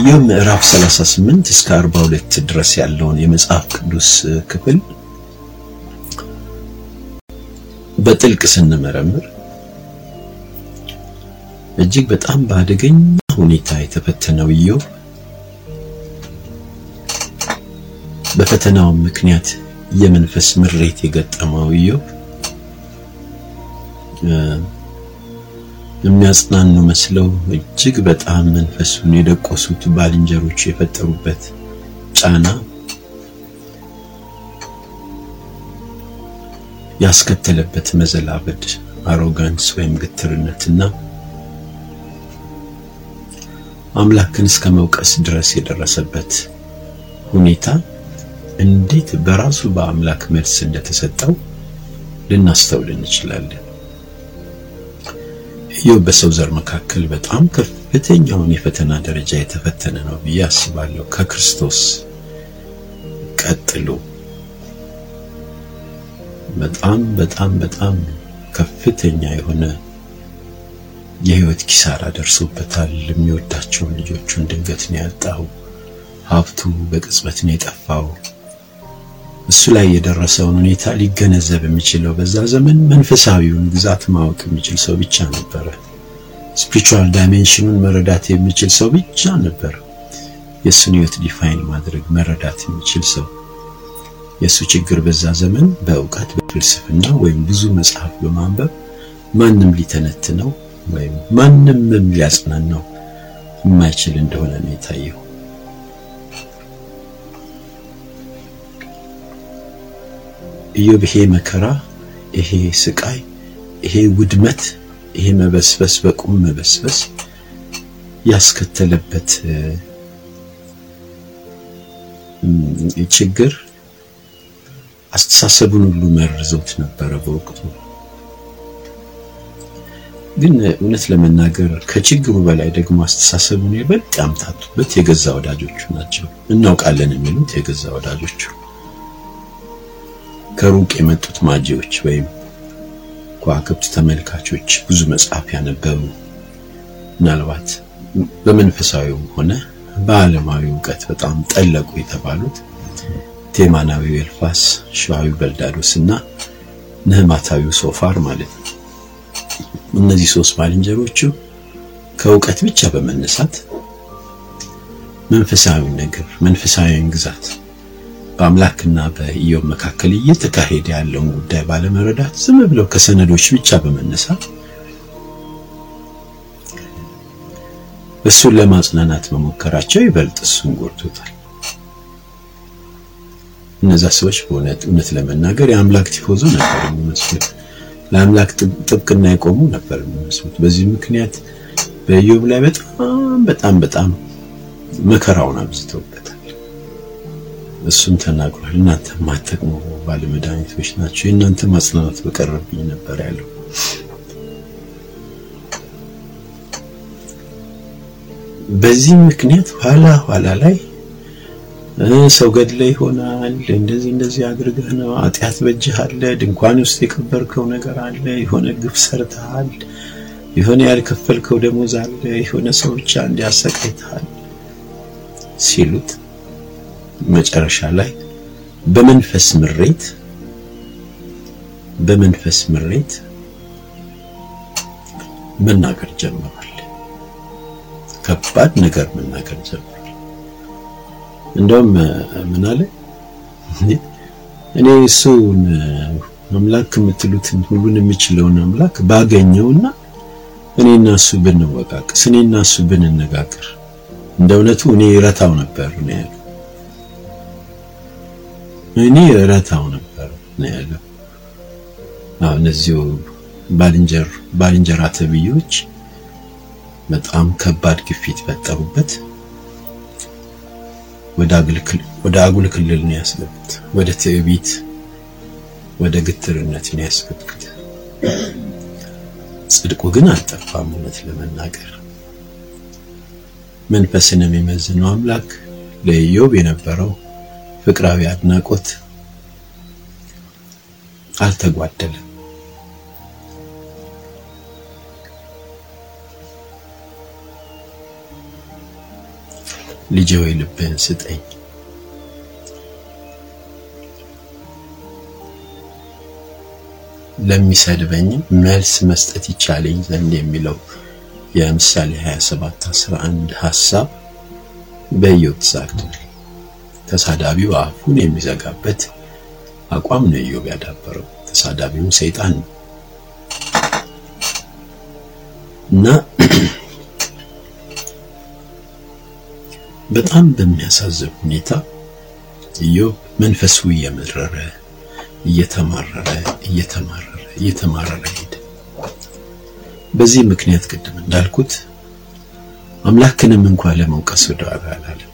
ኢዮብ ምዕራፍ 38 እስከ 42 ድረስ ያለውን የመጽሐፍ ቅዱስ ክፍል በጥልቅ ስንመረምር እጅግ በጣም በአደገኛ ሁኔታ የተፈተነው ኢዮብ በፈተናው ምክንያት የመንፈስ ምሬት የገጠመው ኢዮብ የሚያጽናኑ መስለው እጅግ በጣም መንፈሱን የደቆሱት ባልንጀሮች የፈጠሩበት ጫና ያስከተለበት መዘላበድ አሮጋንስ ወይም ግትርነትና አምላክን እስከ መውቀስ ድረስ የደረሰበት ሁኔታ እንዴት በራሱ በአምላክ መልስ እንደተሰጠው ልናስተውል እንችላለን። ኢዮብ በሰው ዘር መካከል በጣም ከፍተኛውን የፈተና ደረጃ የተፈተነ ነው ብዬ አስባለሁ። ከክርስቶስ ቀጥሎ በጣም በጣም በጣም ከፍተኛ የሆነ የህይወት ኪሳራ ደርሶበታል። የሚወዳቸውን ልጆቹን ድንገት ነው ያጣው። ሀብቱ በቅጽበት ነው የጠፋው። እሱ ላይ የደረሰውን ሁኔታ ሊገነዘብ የሚችለው በዛ ዘመን መንፈሳዊውን ግዛት ማወቅ የሚችል ሰው ብቻ ነበረ። spiritual dimension ኡን መረዳት የሚችል ሰው ብቻ ነበረ። የእሱን ህይወት define ማድረግ መረዳት የሚችል ሰው። የእሱ ችግር በዛ ዘመን በእውቀት በፍልስፍና ወይም ብዙ መጽሐፍ በማንበብ ማንም ሊተነትነው ወይም ማንምም ሊያጽናናው የማይችል እንደሆነ ነው የታየው። ኢዮብ ይሄ መከራ፣ ይሄ ስቃይ፣ ይሄ ውድመት፣ ይሄ መበስበስ፣ በቁም መበስበስ ያስከተለበት ችግር አስተሳሰቡን ሁሉ መርዞት ነበረ በወቅቱ። ግን እውነት ለመናገር ከችግሩ በላይ ደግሞ አስተሳሰቡን ይበልጥ ያምታቱበት የገዛ ወዳጆቹ ናቸው። እናውቃለን የሚሉት የገዛ ወዳጆቹ ከሩቅ የመጡት ማጂዎች ወይም ከዋክብት ተመልካቾች፣ ብዙ መጽሐፍ ያነበቡ ምናልባት በመንፈሳዊውም ሆነ በዓለማዊ እውቀት በጣም ጠለቁ የተባሉት ቴማናዊው ኤልፋስ፣ ሸዋዊው በልዳዶስ እና ነህማታዊው ሶፋር ማለት ነው። እነዚህ ሶስት ባልንጀሮቹ ከእውቀት ብቻ በመነሳት መንፈሳዊ ነገር መንፈሳዊን ግዛት በአምላክና በኢዮብ መካከል እየተካሄደ ያለውን ጉዳይ ባለመረዳት ዝም ብለው ከሰነዶች ብቻ በመነሳት እሱን ለማጽናናት መሞከራቸው ይበልጥ እሱን ጎድቶታል። እነዛ ሰዎች በእውነት እውነት ለመናገር የአምላክ ቲፎዞ ነበር የሚመስሉት፣ ለአምላክ ጥብቅና የቆሙ ነበር የሚመስሉት። በዚህ ምክንያት በኢዮብ ላይ በጣም በጣም በጣም መከራውን አብዝተውበታል። እሱም ተናግሯል። እናንተ ማጠቅሙ ባለመድኃኒቶች ናቸው፣ የእናንተ ማጽናናት በቀረብኝ ነበር ያለው። በዚህ ምክንያት ኋላ ኋላ ላይ ሰው ገድለ ይሆናል እንደዚህ እንደዚህ አድርገህ ነው ኃጢአት በእጅህ አለ፣ ድንኳን ውስጥ የቀበርከው ነገር አለ፣ የሆነ ግፍ ሰርተሃል፣ የሆነ ያልከፈልከው ደሞዝ አለ፣ የሆነ ሰው ብቻ እንዲያሰቃይተሃል ሲሉት መጨረሻ ላይ በመንፈስ ምሬት በመንፈስ ምሬት መናገር ጀምሯል። ከባድ ነገር መናገር ጀምሯል። እንደውም ምን አለ እኔ እሱን አምላክ የምትሉትን ሁሉን የሚችለውን አምላክ ባገኘውና እኔና እሱ ብንወቃቅስ እኔና እሱ ብንነጋገር እንደ እውነቱ እኔ ረታው ነበር ነው ያለው። እኔ ረታው ነበር ነው ያለው። እነዚሁ ባልንጀር ባልንጀራ ተብዮች በጣም ከባድ ግፊት ፈጠሩበት። ወደ አጉል ክልል ነው ያስገቡት። ወደ ትዕቢት፣ ወደ ግትርነት ነው ያስገቡት። ጽድቁ ግን አልጠፋም። እውነት ለመናገር መንፈስን የሚመዝነው አምላክ ለኢዮብ የነበረው ፍቅራዊ አድናቆት አልተጓደለም። ልጄ ወይ ልብህን ስጠኝ ለሚሰድበኝም መልስ መስጠት ይቻለኝ ዘንድ የሚለው የምሳሌ 27 11 ሐሳብ በኢዮብ ተሳክቷል። ተሳዳቢው አፉን የሚዘጋበት አቋም ነው ኢዮብ ያዳበረው። ተሳዳቢው ሰይጣን ነው እና በጣም በሚያሳዝን ሁኔታ ኢዮብ መንፈሱ እየመረረ እየተማረረ እየተማረረ እየተማረረ ሄደ። በዚህ ምክንያት ቅድም እንዳልኩት አምላክንም እንኳን ለመውቀስ ወደኋላ አላለም።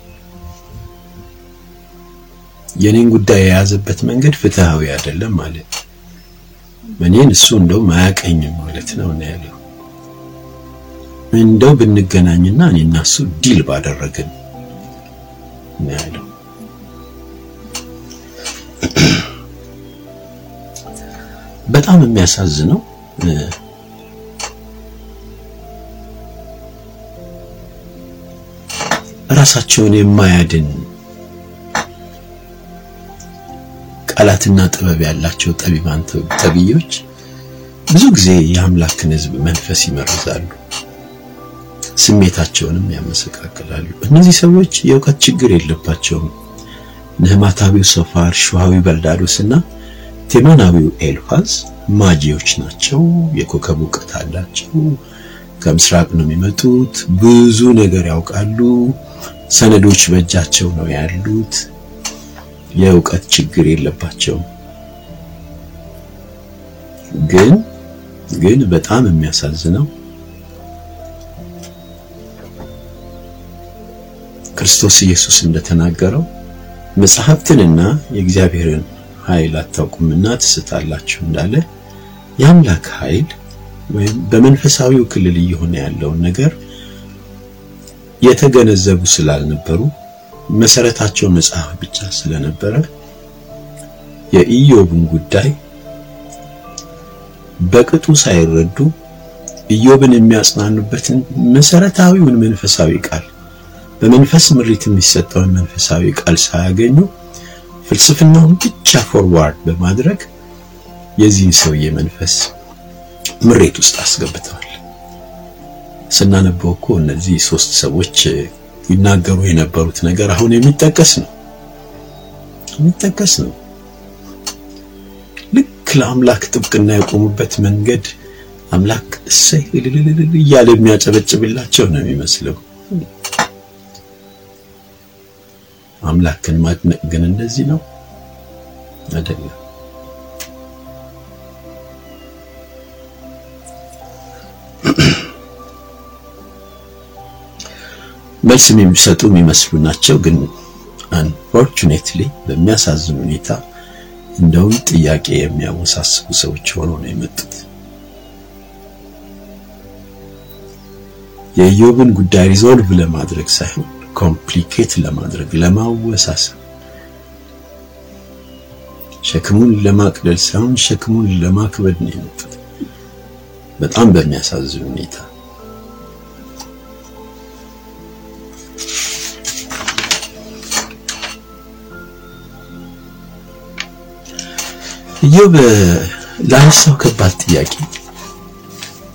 የኔን ጉዳይ የያዘበት መንገድ ፍትሃዊ አይደለም ማለት እኔን እሱ እንደውም አያቀኝም ማለት ነው ነው ያለው። እንደው ብንገናኝና እኔና እሱ ዲል ባደረግን ነው ያለው። በጣም የሚያሳዝነው ራሳቸውን የማያድን ቃላትና ጥበብ ያላቸው ጠቢባን ተብዮች ብዙ ጊዜ የአምላክን ሕዝብ መንፈስ ይመርዛሉ፣ ስሜታቸውንም ያመሰቃቅላሉ። እነዚህ ሰዎች የእውቀት ችግር የለባቸውም። ነህማታዊው ሶፋር፣ ሹሃዊ በልዳዶስ እና ቴማናዊው ኤልፋዝ ማጂዎች ናቸው። የኮከብ እውቀት አላቸው። ከምስራቅ ነው የሚመጡት። ብዙ ነገር ያውቃሉ። ሰነዶች በእጃቸው ነው ያሉት። የእውቀት ችግር የለባቸውም። ግን ግን በጣም የሚያሳዝነው ክርስቶስ ኢየሱስ እንደተናገረው መጽሐፍትንና የእግዚአብሔርን ኃይል አታውቁምና ትስታላችሁ እንዳለ የአምላክ ኃይል ወይም በመንፈሳዊው ክልል እየሆነ ያለውን ነገር የተገነዘቡ ስላልነበሩ መሰረታቸው መጽሐፍ ብቻ ስለነበረ የኢዮብን ጉዳይ በቅጡ ሳይረዱ ኢዮብን የሚያጽናኑበትን መሰረታዊውን መንፈሳዊ ቃል በመንፈስ ምሪት የሚሰጠውን መንፈሳዊ ቃል ሳያገኙ ፍልስፍናውን ብቻ forward በማድረግ የዚህን ሰውዬ መንፈስ ምሬት ውስጥ አስገብተዋል። ስናነበው እኮ እነዚህ ሶስት ሰዎች ይናገሩ የነበሩት ነገር አሁን የሚጠቀስ ነው የሚጠቀስ ነው። ልክ ለአምላክ ጥብቅና የቆሙበት መንገድ አምላክ እሰይ እልልልል እያለ የሚያጨበጭብላቸው ነው የሚመስለው። አምላክን ማድነቅ ግን እንደዚህ ነው አይደለም። መልስ የሚሰጡ የሚመስሉ ናቸው፣ ግን unfortunately በሚያሳዝን ሁኔታ እንደውም ጥያቄ የሚያወሳስቡ ሰዎች ሆነው ነው የመጡት። የኢዮብን ጉዳይ resolve ለማድረግ ሳይሆን complicate ለማድረግ ለማወሳሰብ፣ ሸክሙን ለማቅለል ሳይሆን ሸክሙን ለማክበድ ነው የመጡት። በጣም በሚያሳዝን ሁኔታ ኢዮብ ላነሳው ከባድ ጥያቄ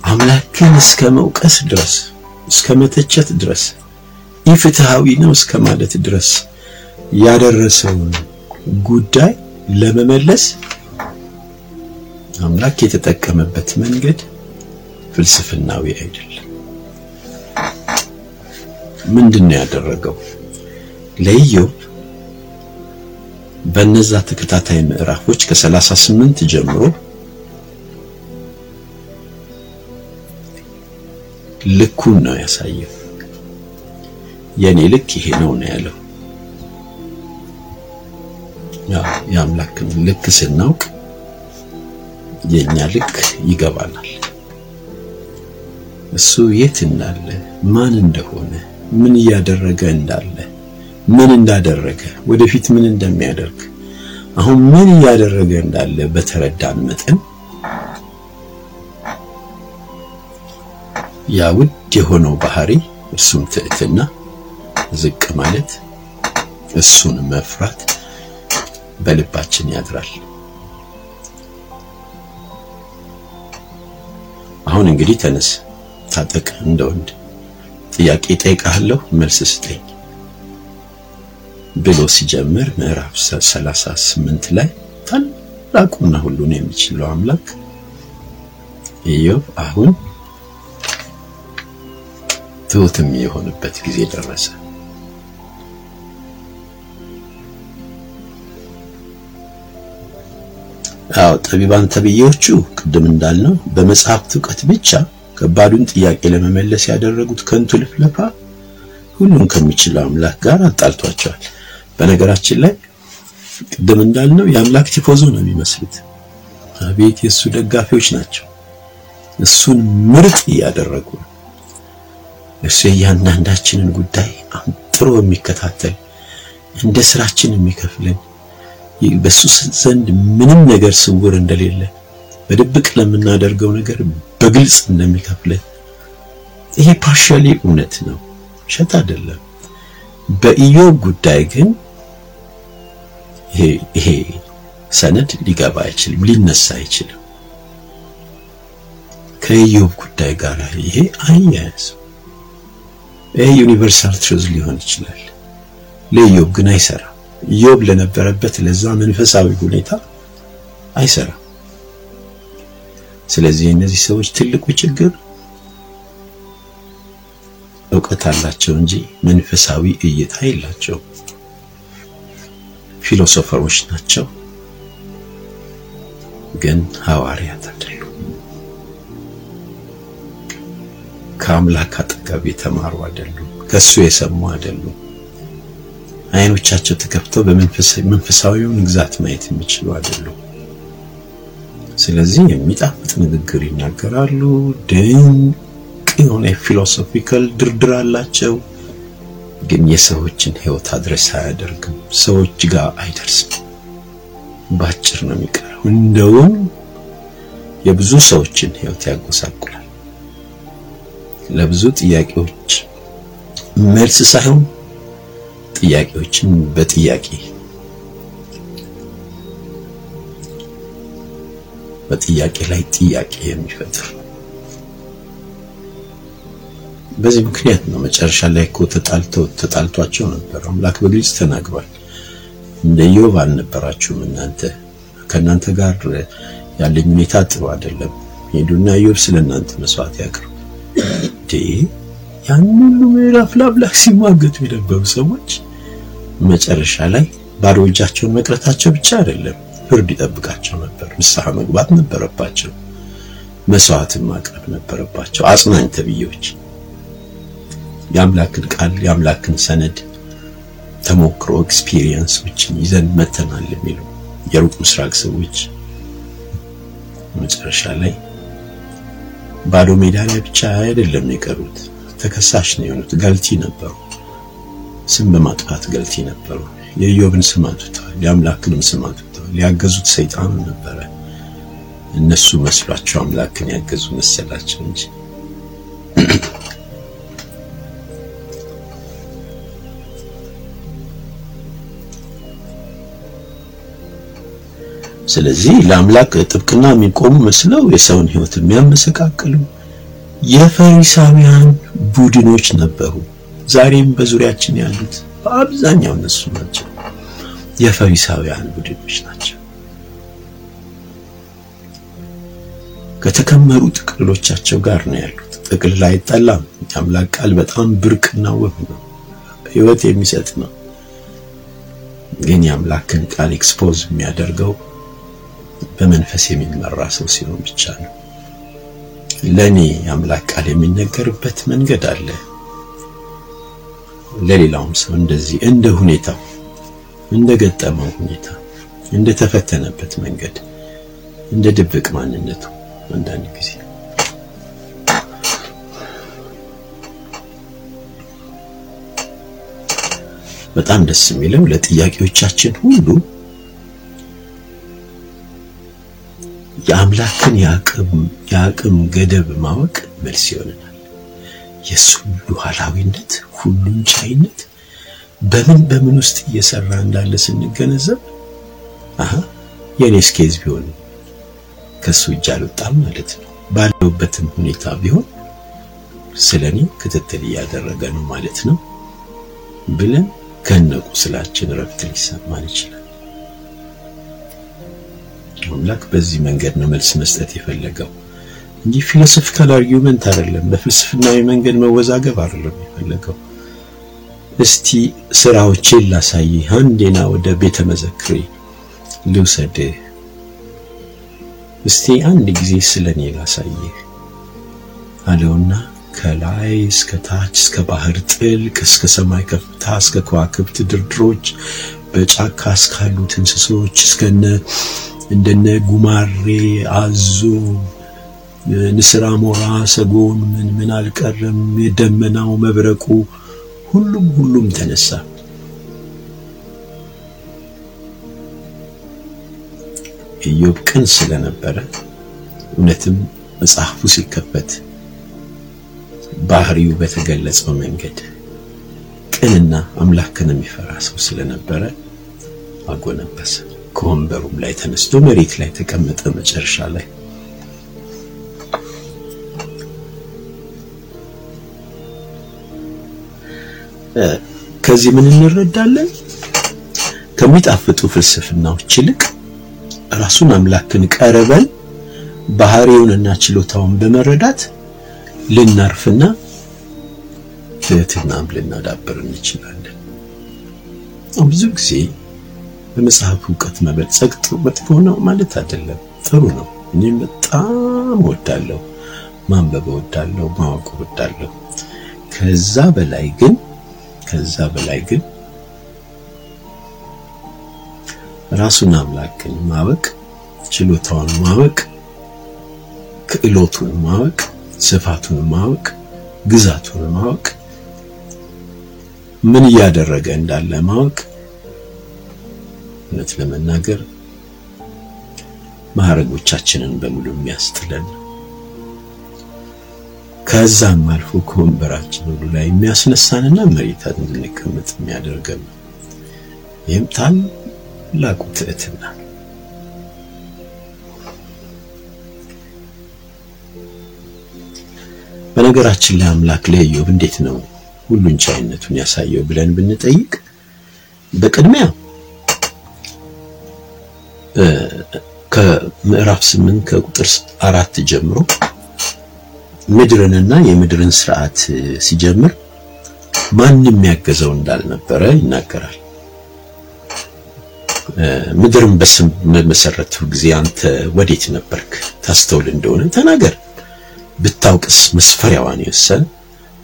አምላክን እስከ መውቀስ ድረስ እስከ መተቸት ድረስ ኢፍትሃዊ ነው እስከ ማለት ድረስ ያደረሰውን ጉዳይ ለመመለስ አምላክ የተጠቀመበት መንገድ ፍልስፍናዊ አይደለም። ምንድን ነው ያደረገው? ለኢዮብ በነዛ ተከታታይ ምዕራፎች ከ38 ጀምሮ ልኩን ነው ያሳየው። የኔ ልክ ይሄ ነው ነው ያለው። የአምላክን ልክ ስናውቅ የኛ ልክ ይገባናል። እሱ የት እንዳለ፣ ማን እንደሆነ፣ ምን እያደረገ እንዳለ፣ ምን እንዳደረገ፣ ወደፊት ምን እንደሚያደርግ፣ አሁን ምን እያደረገ እንዳለ በተረዳን መጠን ያ ውድ የሆነው ባህሪ እርሱም ትዕትና ዝቅ ማለት እሱን መፍራት በልባችን ያድራል። አሁን እንግዲህ ተነስ፣ ታጠቅ፣ እንደ ወንድ ጥያቄ ጠይቃለሁ፣ መልስ ስጠኝ ብሎ ሲጀምር ምዕራፍ 38 ላይ ታላቁና ሁሉን የሚችለው አምላክ ኢዮብ አሁን ትሁትም የሆነበት ጊዜ ደረሰ። አዎ ጠቢባን ተብዬዎቹ ቅድም እንዳልነው በመጽሐፍት እውቀት ብቻ ከባዱን ጥያቄ ለመመለስ ያደረጉት ከንቱ ልፍለፋ ሁሉን ከሚችለው አምላክ ጋር አጣልቷቸዋል። በነገራችን ላይ ቅድም እንዳልነው የአምላክ ቲፎዞ ነው የሚመስሉት። አቤት የእሱ ደጋፊዎች ናቸው። እሱን ምርጥ እያደረጉ ነው። እሱ የእያንዳንዳችንን ጉዳይ አንጥሮ የሚከታተል እንደ ስራችን የሚከፍለን በሱ ዘንድ ምንም ነገር ስውር እንደሌለ በድብቅ ለምናደርገው ነገር በግልጽ እንደሚከፍለን ይሄ ፓርሻሊ እውነት ነው፣ ውሸት አይደለም። በኢዮብ ጉዳይ ግን ይሄ ሰነድ ሊገባ አይችልም፣ ሊነሳ አይችልም። ከኢዮብ ጉዳይ ጋር ይሄ አያያዝም። ይሄ ዩኒቨርሳል ትሩዝ ሊሆን ይችላል፣ ለኢዮብ ግን አይሰራም። ኢዮብ ለነበረበት ለዛ መንፈሳዊ ሁኔታ አይሰራም። ስለዚህ እነዚህ ሰዎች ትልቁ ችግር እውቀት አላቸው እንጂ መንፈሳዊ እይታ የላቸውም። ፊሎሶፈሮች ናቸው፣ ግን ሐዋርያት አይደሉም። ከአምላክ አጠገብ የተማሩ አይደሉም። ከሱ የሰሙ አይደሉም። አይኖቻቸው ተከፍተው በመንፈሳዊውን ግዛት ማየት የሚችሉ አይደሉም። ስለዚህ የሚጣፍጥ ንግግር ይናገራሉ። ድንቅ የሆነ ፊሎሶፊካል ድርድር አላቸው። ግን የሰዎችን ሕይወት አድረስ አያደርግም። ሰዎች ጋር አይደርስም። ባጭር ነው የሚቀረው። እንደውም የብዙ ሰዎችን ሕይወት ያጎሳቁላል። ለብዙ ጥያቄዎች መልስ ሳይሆን ጥያቄዎችን በጥያቄ በጥያቄ ላይ ጥያቄ የሚፈጥር በዚህ ምክንያት ነው መጨረሻ ላይ እኮ ተጣልተው ተጣልቷቸው ነበር። አምላክ በግልጽ ተናግሯል። እንደ ኢዮብ አልነበራችሁም እናንተ ከእናንተ ጋር ያለኝ ሁኔታ ጥሩ አይደለም። ሄዱና ኢዮብ ስለ እናንተ መስዋዕት ያቅርብ። ያን ሁሉ ምዕራፍ ለአምላክ ሲሟገቱ የነበሩ ሰዎች መጨረሻ ላይ ባዶ እጃቸውን መቅረታቸው ብቻ አይደለም፣ ፍርድ ይጠብቃቸው ነበር። ንስሐ መግባት ነበረባቸው። መስዋዕትን ማቅረብ ነበረባቸው። አጽናኝ ተብዬዎች የአምላክን ቃል የአምላክን ሰነድ ተሞክሮ experience ኦችን ይዘን መጥተናል የሚሉ የሩቅ ምስራቅ ሰዎች መጨረሻ ላይ ባዶ ሜዳ ላይ ብቻ አይደለም የቀሩት፣ ተከሳሽ ነው የሆኑት። guilty ነበሩ። ስም በማጥፋት ገልቲ ነበሩ። የኢዮብን ስም አጥፍተዋል፣ የአምላክንም ስም አጥፍተዋል። ያገዙት ሰይጣኑ ነበረ። እነሱ መስሏቸው አምላክን ያገዙ መሰላቸው እንጂ ስለዚህ ለአምላክ ጥብቅና የሚቆሙ መስለው የሰውን ሕይወት የሚያመሰቃቅሉ የፈሪሳውያን ቡድኖች ነበሩ። ዛሬም በዙሪያችን ያሉት በአብዛኛው እነሱ ናቸው። የፈሪሳውያን ቡድኖች ናቸው። ከተከመሩ ጥቅልሎቻቸው ጋር ነው ያሉት። ጥቅልል አይጠላም። የአምላክ ቃል በጣም ብርቅና ውብ ነው፣ ሕይወት የሚሰጥ ነው። ግን የአምላክን ቃል expose የሚያደርገው በመንፈስ የሚመራ ሰው ሲሆን ብቻ ነው። ለኔ የአምላክ ቃል የሚነገርበት መንገድ አለ። ለሌላውም ሰው እንደዚህ እንደ ሁኔታው እንደ ገጠመው ሁኔታ እንደ ተፈተነበት መንገድ እንደ ድብቅ ማንነቱ አንዳንድ ጊዜ በጣም ደስ የሚለው ለጥያቄዎቻችን ሁሉ የአምላክን የአቅም ገደብ ማወቅ መልስ ይሆነናል። የእሱ ሉዓላዊነት፣ ሁሉን ቻይነት በምን በምን ውስጥ እየሰራ እንዳለ ስንገነዘብ አሀ የኔስ ቢሆን ከሱ እጅ አልወጣም ማለት ነው። ባለውበትም ሁኔታ ቢሆን ስለኔ ክትትል እያደረገ ነው ማለት ነው ብለን ከነቁስላችን ረፍት ሊሰማን ይችላል። አምላክ በዚህ መንገድ ነው መልስ መስጠት የፈለገው እንጂ philosophical argument አይደለም። በፍልስፍናዊ መንገድ መወዛገብ አይደለም የፈለገው። እስቲ ስራዎቼን ላሳይህ፣ አንዴ ና ወደ ቤተ መዘክሬ ልውሰድህ፣ እስቲ አንድ ጊዜ ስለኔ ላሳይህ አለውና ከላይ እስከ ታች እስከ ባህር ጥልቅ እስከ ሰማይ ከፍታ እስከ ከዋክብት ድርድሮች በጫካ እስካሉት እንስሶች እስከነ እንደነ ጉማሬ፣ አዞ፣ ንስር፣ አሞራ፣ ሰጎን ምን ምን አልቀረም። የደመናው መብረቁ ሁሉም ሁሉም ተነሳ። ኢዮብ ቅን ስለነበረ እውነትም መጽሐፉ ሲከፈት ባህሪው በተገለጸው መንገድ ቅንና አምላክን የሚፈራ ሰው ስለነበረ አጎነበሰ። ከወንበሩም ላይ ተነስቶ መሬት ላይ ተቀመጠ። መጨረሻ ላይ ከዚህ ምን እንረዳለን? ከሚጣፍጡ ፍልስፍናዎች ይልቅ ራሱን አምላክን ቀርበን ባህሪውንና ችሎታውን በመረዳት ልናርፍና ትህትናም ልናዳብር እንችላለን። ብዙ ጊዜ በመጽሐፍ እውቀት መበልጸግ መጥፎ ነው ማለት አይደለም፣ ጥሩ ነው። እኔም በጣም እወዳለሁ፣ ማንበብ እወዳለሁ፣ ማወቅ እወዳለሁ። ከዛ በላይ ግን ከዛ በላይ ግን ራሱን አምላክን ማወቅ፣ ችሎታውን ማወቅ፣ ክህሎቱን ማወቅ፣ ስፋቱን ማወቅ፣ ግዛቱን ማወቅ፣ ምን እያደረገ እንዳለ ማወቅ እውነት ለመናገር ማዕረጎቻችንን በሙሉ የሚያስጥለን ከዛም አልፎ ከወንበራችን ሁሉ ላይ የሚያስነሳንና መሬት እንድንቀመጥ የሚያደርገን ይህም ታላቁ ትህትና ነው። በነገራችን ላይ አምላክ ለኢዮብ እንዴት ነው ሁሉን ቻይነቱን ያሳየው ብለን ብንጠይቅ በቅድሚያ ከምዕራፍ ስምንት ከቁጥር አራት ጀምሮ ምድርንና የምድርን ስርዓት ሲጀምር ማንም ያገዘው እንዳልነበረ ይናገራል። ምድርን በስም በመሰረቱ ጊዜ አንተ ወዴት ነበርክ? ታስተውል እንደሆነ ተናገር። ብታውቅስ መስፈሪያዋን የወሰነ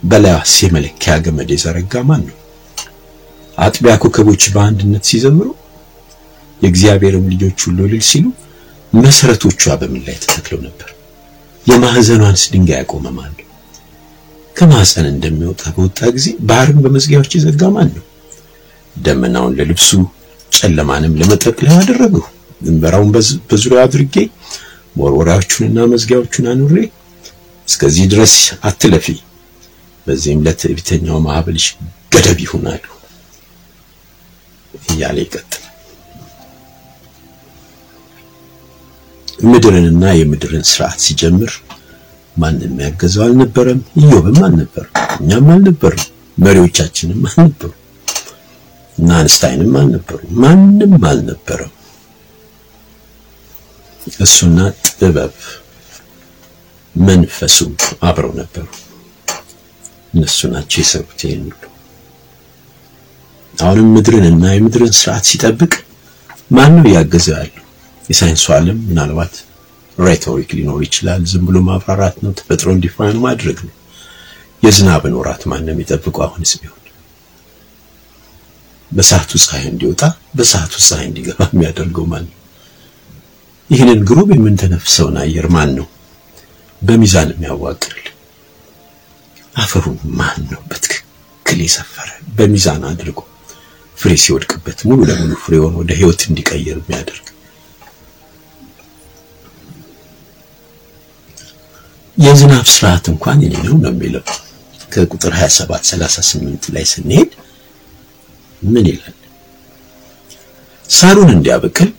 በላይዋስ የመለኪያ ገመድ የዘረጋ ማን ነው? አጥቢያ ኮከቦች በአንድነት ሲዘምሩ የእግዚአብሔርም ልጆች ሁሉ እልል ሲሉ መሰረቶቿ በምን ላይ ተተክለው ነበር? የማዕዘኗንስ ድንጋይ ያቆመ ማን ነው? ከማዕፀን እንደሚወጣ በወጣ ጊዜ ባህርን በመዝጊያዎች የዘጋ ማን ነው? ደመናውን ለልብሱ ጨለማንም ለመጠቅለያ አደረገው። ድንበራውን በዙሪያው አድርጌ መወርወሪያዎቹንና መዝጊያዎቹን አኑሬ እስከዚህ ድረስ አትለፊ፣ በዚህም ለትዕቢተኛው ማዕበልሽ ገደብ ይሆናሉ እያለ ይቀጥላል። ምድርንና የምድርን ስርዓት ሲጀምር ማንም ያገዘው አልነበረም። ኢዮብም አልነበረም፣ እኛም አልነበረም፣ መሪዎቻችንም አልነበሩ እና አንስታይንም አልነበሩ፣ ማንም አልነበረም። እሱና ጥበብ መንፈሱ አብረው ነበሩ። እነሱ ናቸው የሰሩት ይሄን ሁሉ። አሁንም ምድርንና የምድርን ስርዓት ሲጠብቅ ማን ነው ያገዘው ያለው? የሳይንሱ ዓለም ምናልባት rhetoric ሊኖር ይችላል። ዝም ብሎ ማብራራት ነው፣ ተፈጥሮን define ማድረግ ነው። የዝናብን ወራት ማንም የሚጠብቀው አሁንስ ቢሆን በሰዓቱ ፀሐይ እንዲወጣ በሰዓቱ ፀሐይ እንዲገባ የሚያደርገው ማን ነው? ይህንን ግሩም የምንተነፍሰውን አየር ማን ነው በሚዛን የሚያዋቅርልን? አፈሩን ማን ነው በትክክል የሰፈረ በሚዛን አድርጎ ፍሬ ሲወድቅበት ሙሉ ለሙሉ ፍሬውን ወደ ህይወት እንዲቀየር የሚያደርግ የዝናብ ስርዓት እንኳን የኔ ነው ነው የሚለው ከቁጥር 27 38 ላይ ስንሄድ ምን ይላል? ሳሩን እንዲያበቅል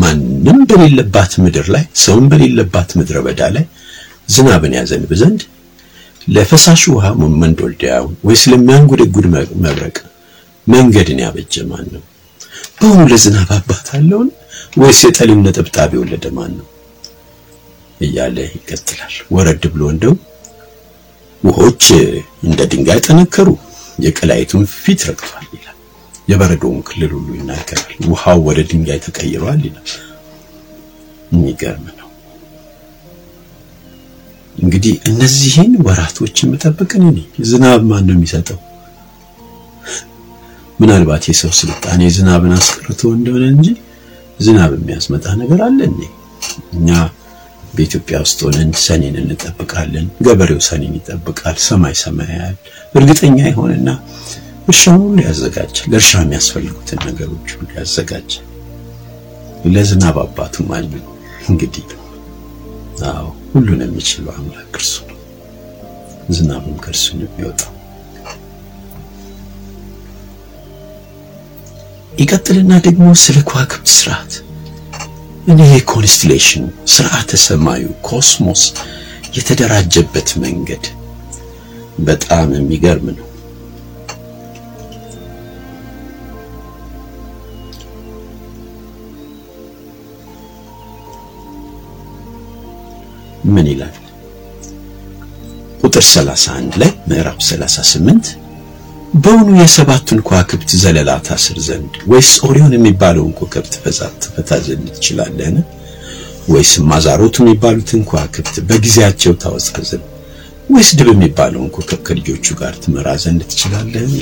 ማንም በሌለባት ምድር ላይ ሰውም በሌለባት ምድረ በዳ ላይ ዝናብን ያዘንብ ዘንድ ለፈሳሽ ውሃ መንዶልዳያውን ወይስ ለሚያንጎደጉድ መብረቅ መንገድን ያበጀ ማን ነው? በእውኑ ለዝናብ አባት አለውን? ወይስ የጠሊም ነጠብጣብ የወለደ ማን ነው? እያለ ይቀጥላል። ወረድ ብሎ እንደው ውሆች እንደ ድንጋይ ጠነከሩ፣ የቀላይቱን ፊት ረግቷል ይላል። የበረዶውን ክልል ሁሉ ይናገራል። ውሃው ወደ ድንጋይ ተቀይሯል ይላል። የሚገርም ነው። እንግዲህ እነዚህን ወራቶች የምጠብቅን እኔ ዝናብ ማን ነው የሚሰጠው? ምናልባት የሰው ስልጣኔ ዝናብን አስቀርቶ እንደሆነ እንጂ ዝናብ የሚያስመጣ ነገር አለ? እኛ በኢትዮጵያ ውስጥ ሆነን ሰኔን እንጠብቃለን። ገበሬው ሰኔን ይጠብቃል። ሰማይ ሰማይ እርግጠኛ የሆነና እርሻውን ሁሉ ያዘጋጃል። ለእርሻ የሚያስፈልጉትን ነገሮች ሁሉ ያዘጋጃል። ለዝናብ አባቱ ማን ነው እንግዲህ? አዎ ሁሉን የሚችለው አምላክ እርሱ ነው። ዝናቡም ከእርሱ ነው የሚወጣው። ይቀጥልና ደግሞ ስለ ከዋክብት ስርዓት እኔ የ constellation ስርዓተ ሰማዩ cosmos የተደራጀበት መንገድ በጣም የሚገርም ነው። ምን ይላል? ቁጥር 31 ላይ ምዕራፍ 38 በውኑ የሰባቱን ከዋክብት ዘለላ ታስር ዘንድ ወይስ ኦሪዮን የሚባለውን ኮከብ ትፈታ ዘንድ ትችላለህን? ወይስ ማዛሮት የሚባሉትን ከዋክብት በጊዜያቸው ታወጣ ዘንድ ወይስ ድብ የሚባለውን ኮከብ ከልጆቹ ጋር ትመራ ዘንድ ትችላለህን?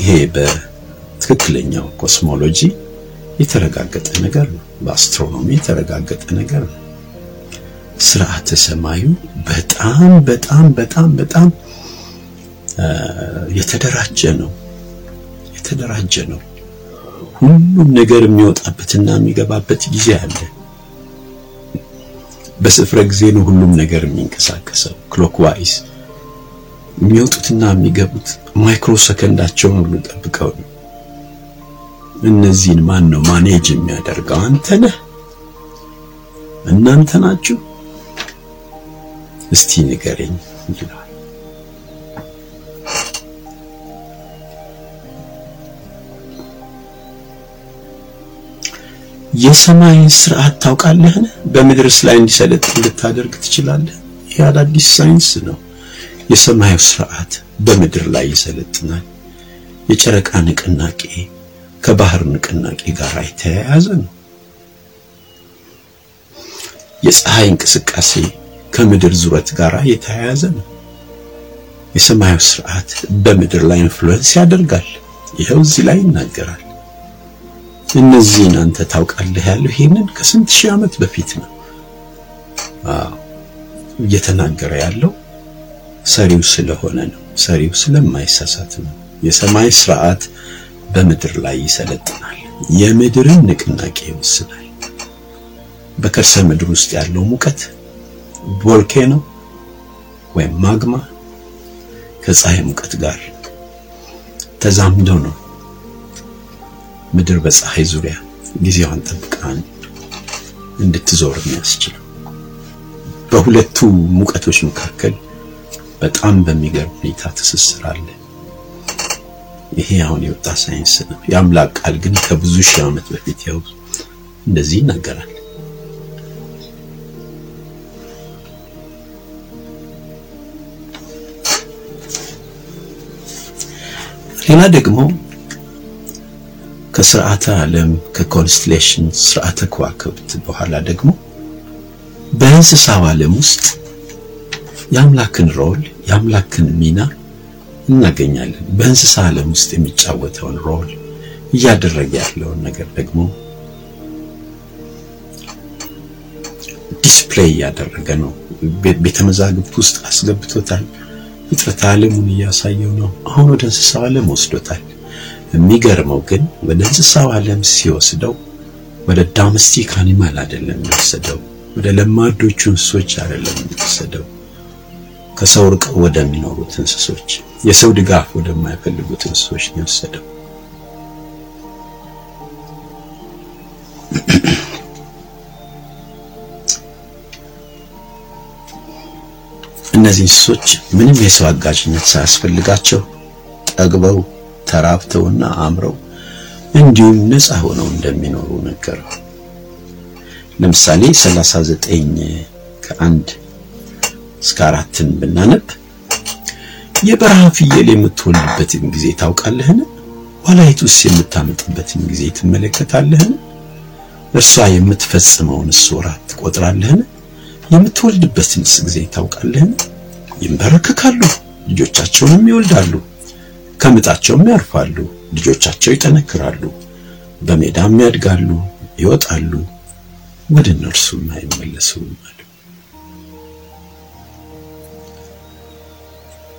ይሄ በትክክለኛው ኮስሞሎጂ የተረጋገጠ ነገር ነው። በአስትሮኖሚ የተረጋገጠ ነገር ነው። ስርዓተ ሰማዩ በጣም በጣም በጣም በጣም የተደራጀ ነው። የተደራጀ ነው። ሁሉም ነገር የሚወጣበትና የሚገባበት ጊዜ አለ። በስፍረ ጊዜ ነው ሁሉም ነገር የሚንቀሳቀሰው። ክሎክዋይስ የሚወጡትና የሚገቡት ማይክሮ ሰከንዳቸውን ሁሉ ጠብቀው ነው። እነዚህን ማን ነው ማኔጅ የሚያደርገው? አንተ ነህ? እናንተ ናችሁ? እስቲ ንገረኝ ይላል። የሰማይን ስርዓት ታውቃለህን? በምድርስ ላይ እንዲሰለጥን ልታደርግ ትችላለህ? ይህ አዳዲስ ሳይንስ ነው። የሰማዩ ስርዓት በምድር ላይ ይሰለጥናል። የጨረቃ ንቅናቄ ከባህር ንቅናቄ ጋር የተያያዘ ነው። የፀሐይ እንቅስቃሴ ከምድር ዙረት ጋር የተያያዘ ነው። የሰማዩ ስርዓት በምድር ላይ influence ያደርጋል። ይኸው እዚህ ላይ ይናገራል። እነዚህን አንተ ታውቃለህ ያለው ይሄንን ከስንት ሺህ ዓመት በፊት ነው። እየተናገረ ያለው ሰሪው ስለሆነ ነው። ሰሪው ስለማይሳሳት ነው። የሰማይ ስርዓት በምድር ላይ ይሰለጥናል። የምድርን ንቅናቄ ይወስናል። በከርሰ ምድር ውስጥ ያለው ሙቀት ቮልኬኖ ወይም ማግማ ከፀሐይ ሙቀት ጋር ተዛምደው ነው ምድር በፀሐይ ዙሪያ ጊዜዋን ጠብቃ እንድትዞር የሚያስችለው። በሁለቱ ሙቀቶች መካከል በጣም በሚገርም ሁኔታ ትስስር አለ። ይሄ አሁን የወጣ ሳይንስ ነው። የአምላክ ቃል ግን ከብዙ ሺህ ዓመት በፊት ያው እንደዚህ ይናገራል። ሌላ ደግሞ ከስርዓተ ዓለም ከ constellation ስርዓተ ከዋክብት በኋላ ደግሞ በእንስሳው ዓለም ውስጥ የአምላክን role የአምላክን ሚና እናገኛለን። በእንስሳ ዓለም ውስጥ የሚጫወተውን role እያደረገ ያለውን ነገር ደግሞ display እያደረገ ነው። ቤተ መዛግብት ውስጥ አስገብቶታል። ፍጥረተ ዓለሙን እያሳየው ነው። አሁን ወደ እንስሳው ዓለም ወስዶታል። የሚገርመው ግን ወደ እንስሳው ዓለም ሲወስደው ወደ ዳምስቲክ አኒማል አይደለም የሚወሰደው፣ ወደ ለማዶቹ እንስሶች አይደለም የሚወሰደው፣ ከሰው ርቀው ወደሚኖሩት እንስሶች፣ የሰው ድጋፍ ወደማይፈልጉት እንስሶች ነው የወሰደው። እነዚህ እንስሶች ምንም የሰው አጋዥነት ሳያስፈልጋቸው ጠግበው ተራብተውና አምረው እንዲሁም ነፃ ሆነው እንደሚኖሩ ነገረው። ለምሳሌ 39 ከአንድ እስከ አራትን ብናነብ የበረሃ ፍየል የምትወልድበትን ጊዜ ታውቃለህን? ዋላይቱስ የምታመጥበትን ጊዜ ትመለከታለህን? እርሷ የምትፈጽመውንስ ወራት ትቆጥራለህን? የምትወልድበትንስ ጊዜ ታውቃለህን? ይንበረከካሉ፣ ልጆቻቸውንም ይወልዳሉ፣ ከምጣቸውም ያርፋሉ፣ ልጆቻቸው ይጠነክራሉ፣ በሜዳም ያድጋሉ፣ ይወጣሉ፣ ወደ እነርሱም አይመለሱም አለ።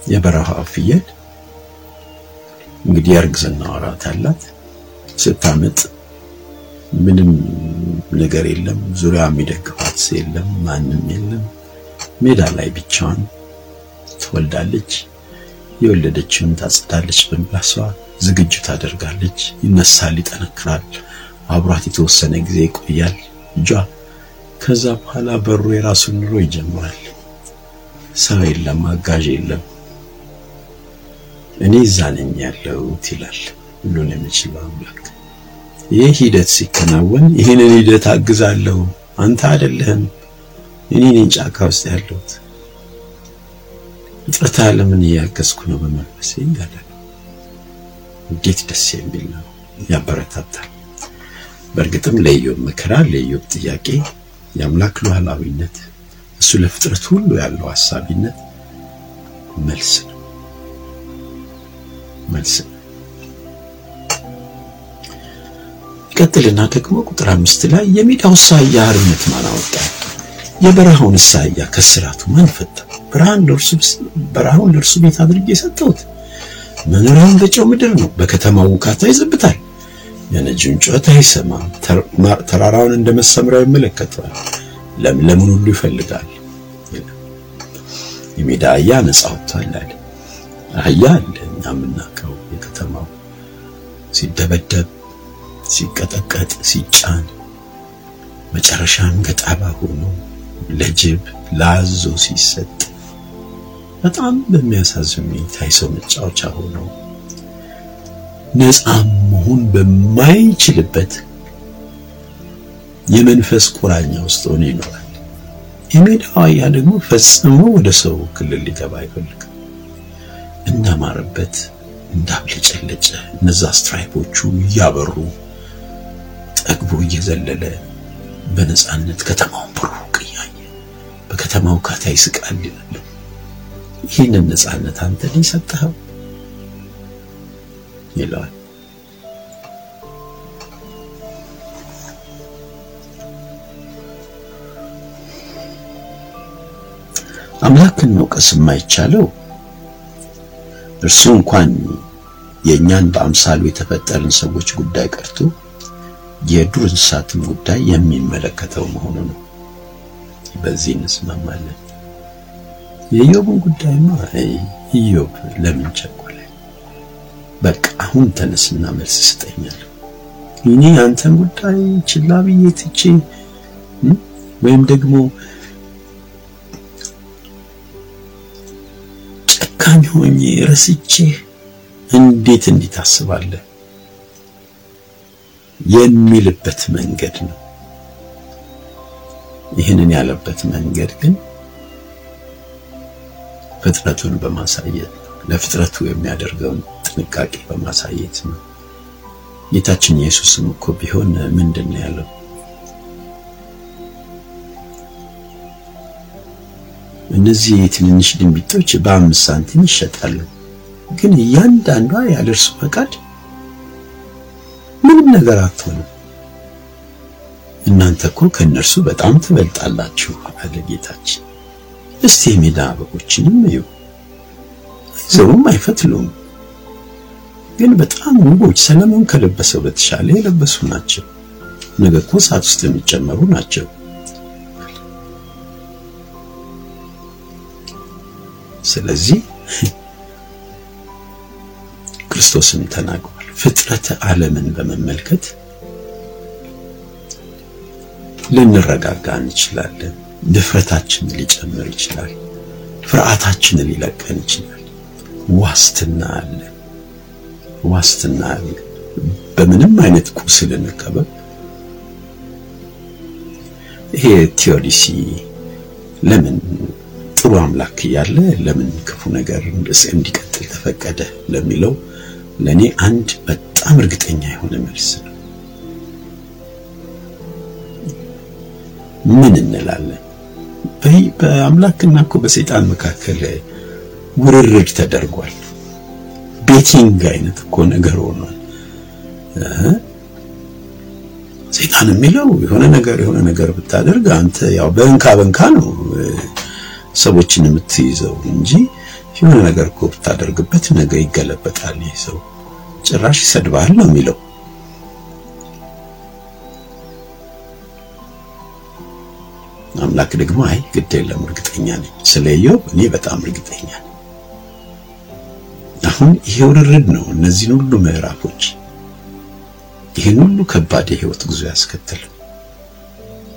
የበረሃ ፍየል እንግዲህ የእርግዝና ወራት አላት። ስታምጥ ምንም ነገር የለም፣ ዙሪያ የሚደግፋት የለም፣ ማንም የለም። ሜዳ ላይ ብቻዋን ትወልዳለች። የወለደችውን ታጸዳለች፣ በምላሷ ዝግጁ ታደርጋለች። ይነሳል፣ ይጠነክራል፣ አብሯት የተወሰነ ጊዜ ይቆያል ልጇ። ከዛ በኋላ በሩ የራሱን ኑሮ ይጀምራል። ሰው የለም፣ አጋዥ የለም። እኔ እዛ ነኝ ያለሁት ይላል ሁሉን የሚችለው አምላክ። ይህ ሂደት ሲከናወን ይህንን ሂደት አግዛለሁ፣ አንተ አይደለህም፣ እኔ ነኝ ጫካ ውስጥ ያለሁት ፍጥረተ ዓለምን እያገዝኩ ነው በመንፈሴ ያለ እንዴት ደስ የሚል ነው! ያበረታታል። በእርግጥም ለኢዮብ መከራ፣ ለኢዮብ ጥያቄ የአምላክ ሉዓላዊነት እሱ ለፍጥረት ሁሉ ያለው ሐሳቢነት መልስ ነው መልስ ነው። ይቀጥልና ደግሞ ቁጥር አምስት ላይ የሜዳው አህያ አርነት ማን አወጣ? የበረሃውን አህያ ከስራቱ ማን ፈታ? ብርሃን ለእርሱ በረሃውን ለእርሱ ቤት አድርጌ የሰጠሁት መኖሪያውን በጨው ምድር ነው። በከተማው ውካታ ይዘብታል፣ የነጂውን ጩኸት አይሰማም። ተራራውን እንደ መሰምሪያው ይመለከተዋል፣ ለምለሙን ሁሉ ይፈልጋል። የሜዳ አህያ ነፃ ወጥቷል አለ። አህያ አለ እኛ የምናውቀው የከተማው ሲደበደብ፣ ሲቀጠቀጥ፣ ሲጫን መጨረሻም ገጣባ ሆኖ ለጅብ ለአዞ ሲሰጥ በጣም በሚያሳዝን ሁኔታ የሰው መጫወቻ ሆኖ ነፃ መሆን በማይችልበት የመንፈስ ቁራኛ ውስጥ ሆኖ ይኖራል። የሜዳው አህያ ደግሞ ፈጽሞ ወደ ሰው ክልል ሊገባ አይፈልግም። እንዳማረበት እንዳብለጨለጨ እነዛ ስትራይፖቹ እያበሩ ጠግቦ እየዘለለ በነፃነት ከተማውን በሩቅ እያየ በከተማው ካታ ይስቃል ይላል። ይህንን ነፃነት አንተ ላይ ሰጠኸው ይለዋል። አምላክን መውቀስ የማይቻለው እርሱ እንኳን የእኛን በአምሳሉ የተፈጠርን ሰዎች ጉዳይ ቀርቶ የዱር እንስሳትን ጉዳይ የሚመለከተው መሆኑ ነው። በዚህ እንስማማለን። የኢዮብን ጉዳይማ ኢዮብ ለምን ቸኮለ? በቃ አሁን ተነስና መልስ ስጠኛል። እኔ አንተን ጉዳይ ችላ ብዬ ትቼ ወይም ደግሞ ጨካኝ ሆኜ ረስቼ እንዴት እንዲህ ታስባለህ የሚልበት መንገድ ነው። ይህንን ያለበት መንገድ ግን ፍጥረቱን በማሳየት ለፍጥረቱ የሚያደርገውን ጥንቃቄ በማሳየት ነው። ጌታችን ኢየሱስም እኮ ቢሆን ምንድን ነው ያለው? እነዚህ ትንንሽ ድንቢጦች በአምስት ሳንቲም ይሸጣሉ፣ ግን እያንዳንዷ ያለ እርሱ ፈቃድ ምንም ነገር አትሆንም። እናንተ እኮ ከእነርሱ በጣም ትበልጣላችሁ አለ ጌታችን። እስቲ የሜዳ አበቦችንም እዩ፣ አይዘሩም፣ አይፈትሉም፣ ግን በጣም ውቦች ሰለሞን ከለበሰው በተሻለ የለበሱ ናቸው። ነገ እኮ እሳት ውስጥ የሚጨመሩ ናቸው። ስለዚህ ክርስቶስም ተናግሯል። ፍጥረተ ዓለምን በመመልከት ልንረጋጋ እንችላለን። ድፍረታችን ሊጨምር ይችላል። ፍርሃታችን ሊለቀን ይችላል። ዋስትና አለ፣ ዋስትና አለ። በምንም አይነት ቁስል እንከበብ። ይሄ ቴዎዲሲ ለምን ጥሩ አምላክ እያለ ለምን ክፉ ነገር እንዲቀጥል ተፈቀደ ለሚለው ለኔ አንድ በጣም እርግጠኛ የሆነ መልስ ነው። ምን እንላለን? በአምላክና እኮ በሰይጣን መካከል ውርርድ ተደርጓል። betting አይነት እኮ ነገር ሆኗል። ሰይጣን የሚለው የሆነ ነገር የሆነ ነገር ብታደርግ አንተ ያው በእንካ በእንካ ነው ሰዎችን የምትይዘው እንጂ የሆነ ነገር እኮ ብታደርግበት ነገ ይገለበጣል። ይህ ሰው ጭራሽ ይሰድባል ነው የሚለው። አምላክ ደግሞ አይ ግድ የለም እርግጠኛ ነኝ ስለ ኢዮብ እኔ በጣም እርግጠኛ ነኝ። አሁን ይሄ ውርርድ ነው እነዚህን ሁሉ ምዕራፎች ይህን ሁሉ ከባድ የህይወት ጉዞ ያስከተለው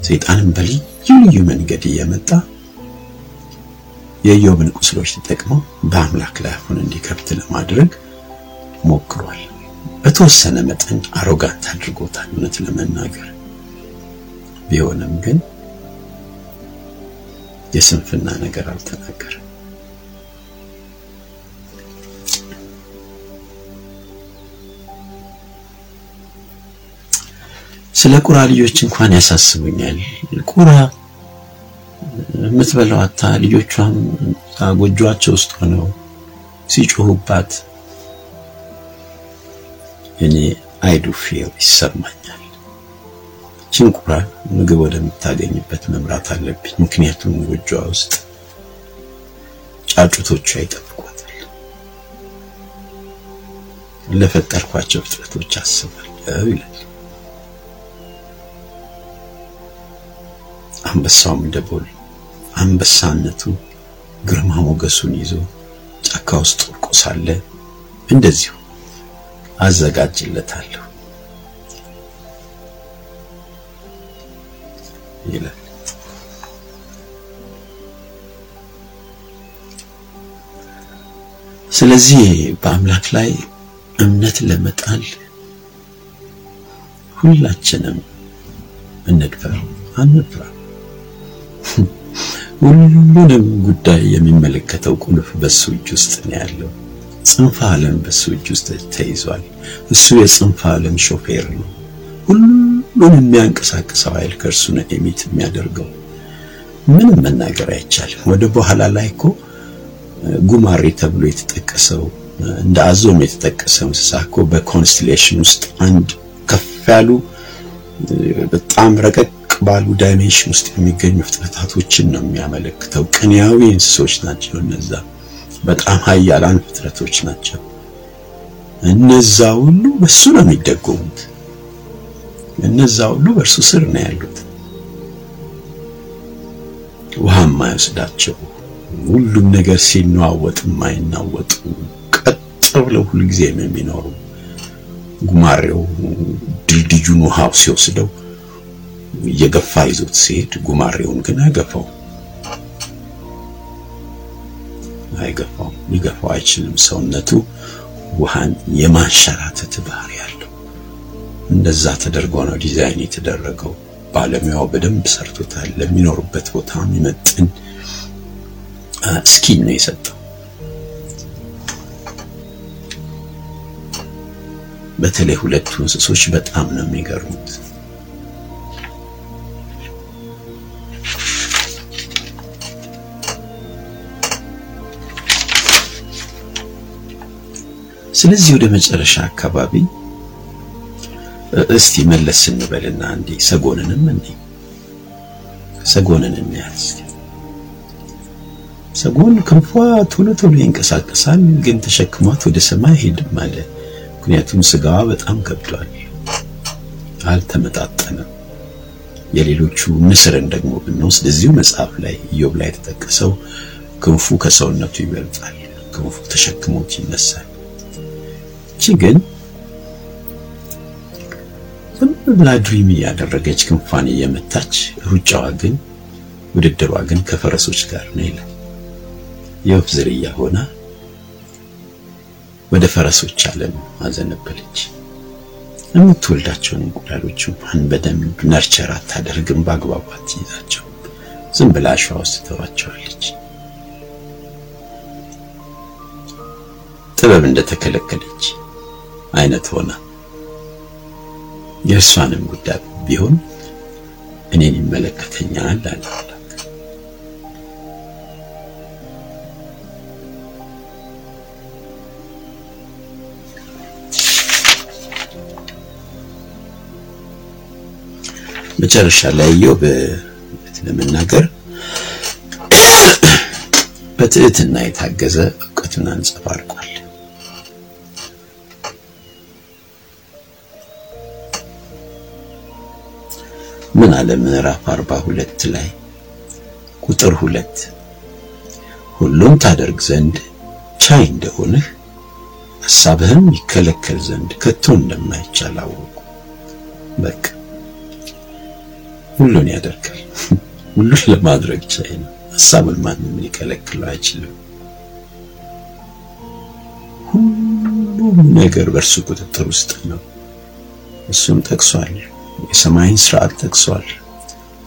ሰይጣንም በልዩ ልዩ መንገድ እየመጣ የኢዮብን ቁስሎች ተጠቅመው በአምላክ ላይ አፉን እንዲከፍት ለማድረግ ሞክሯል። በተወሰነ መጠን አሮጋንት አድርጎታል። እውነት ለመናገር ቢሆንም ግን የስንፍና ነገር አልተናገረም። ስለ ቁራ ልጆች እንኳን ያሳስቡኛል። ቁራ የምትበላው አታ ልጆቿም ጎጆአቸው ውስጥ ሆነው ሲጮሁባት እኔ አይዱ ፊል ይሰማኛል። ይህችን ቁራ ምግብ ወደምታገኝበት መምራት አለብኝ። ምክንያቱም ጎጆዋ ውስጥ ጫጩቶቿ ይጠብቋታል። ለፈጠርኳቸው ፍጥረቶች አስባለሁ ይላል። አንበሳውም እንደ ቦል አንበሳነቱ ግርማ ሞገሱን ይዞ ጫካ ውስጥ ወድቆ ሳለ እንደዚሁ አዘጋጅለታለሁ ይላል። ስለዚህ በአምላክ ላይ እምነት ለመጣል ሁላችንም እንድፈር አንፍራ። ሁሉንም ጉዳይ የሚመለከተው ቁልፍ በሱ እጅ ውስጥ ነው ያለው። ጽንፈ ዓለም በሱ እጅ ውስጥ ተይዟል። እሱ የጽንፈ ዓለም ሾፌር ነው። ሁሉን የሚያንቀሳቅሰው ኃይል ከእርሱ ነው emit የሚያደርገው። ምንም መናገር አይቻልም። ወደ በኋላ ላይ እኮ ጉማሬ ተብሎ የተጠቀሰው እንደ አዞም የተጠቀሰው እንስሳ እኮ በ constellation ውስጥ አንድ ከፍ ያሉ በጣም ረቀቅ ባሉ ዳይሜንሽን ውስጥ የሚገኙ ፍጥረታቶችን ነው የሚያመለክተው። ቅንያዊ እንስሶች ናቸው እነዛ። በጣም ኃያላን ፍጥረቶች ናቸው። እነዛ ሁሉ በሱ ነው የሚደጎሙት። እነዛ ሁሉ በእርሱ ስር ነው ያሉት። ውሃ የማይወስዳቸው ሁሉም ነገር ሲነዋወጥ የማይናወጡ ቀጥ ብለው ሁልጊዜም የሚኖሩ ጉማሬው ድልድዩን ውሃው ሲወስደው እየገፋ ይዞት ሲሄድ ጉማሬውን ግን አይገፋው አይገፋው ሊገፋው አይችልም። ሰውነቱ ውሃን የማንሸራተት ባህሪ ያለው እንደዛ ተደርጎ ነው ዲዛይን የተደረገው። ባለሙያው በደንብ ሰርቶታል። ለሚኖሩበት ቦታ የሚመጥን skin ነው የሰጠው። በተለይ ሁለቱ እንስሶች በጣም ነው የሚገርሙት። ስለዚህ ወደ መጨረሻ አካባቢ እስቲ መለስ እንበልና እንዴ ሰጎንንም እንዴ ሰጎንን እንያዝ። ሰጎን ክንፏ ቶሎ ቶሎ ይንቀሳቀሳል፣ ግን ተሸክሟት ወደ ሰማይ ሄድም አለ። ምክንያቱም ስጋዋ በጣም ከብዷል፣ አልተመጣጠነም። የሌሎቹ ንስርን ደግሞ ብንወስድ እዚሁ መጽሐፍ ላይ ኢዮብ ላይ የተጠቀሰው ክንፉ ከሰውነቱ ይበልጣል፣ ክንፉ ተሸክሞት ይነሳል። እቺ ግን ብላ ድሪም እያደረገች ክንፏን እየመታች ሩጫዋ ግን ውድድሯ ግን ከፈረሶች ጋር ነው ይላል። የወፍ ዝርያ ሆና ወደ ፈረሶች ዓለም አዘነበለች። የምትወልዳቸውን እንቁላሎች እንኳን በደንብ ነርቸር አታደርግም፣ በአግባቡ አትይዛቸው። ዝም ብላ አሸዋ ውስጥ ትተዋቸዋለች። ጥበብ እንደተከለከለች አይነት ሆና የእርሷንም ጉዳይ ቢሆን እኔን ይመለከተኛል አለ መጨረሻ ላይ ኢዮብ ለመናገር በትዕትና የታገዘ እውቀቱን አንጸባርቋል። ምን አለ ምዕራፍ አርባ ሁለት ላይ ቁጥር ሁለት ሁሉም ታደርግ ዘንድ ቻይ እንደሆንህ ሐሳብህም ይከለከል ዘንድ ከቶ እንደማይቻል አወቁ። በቃ ሁሉን ያደርጋል። ሁሉን ለማድረግ ቻይ ነው። ሐሳቡን ማንም ሊከለክለው አይችልም። ሁሉም ነገር በእርሱ ቁጥጥር ውስጥ ነው። እሱም ጠቅሷል። የሰማይን ስርዓት ጠቅሷል።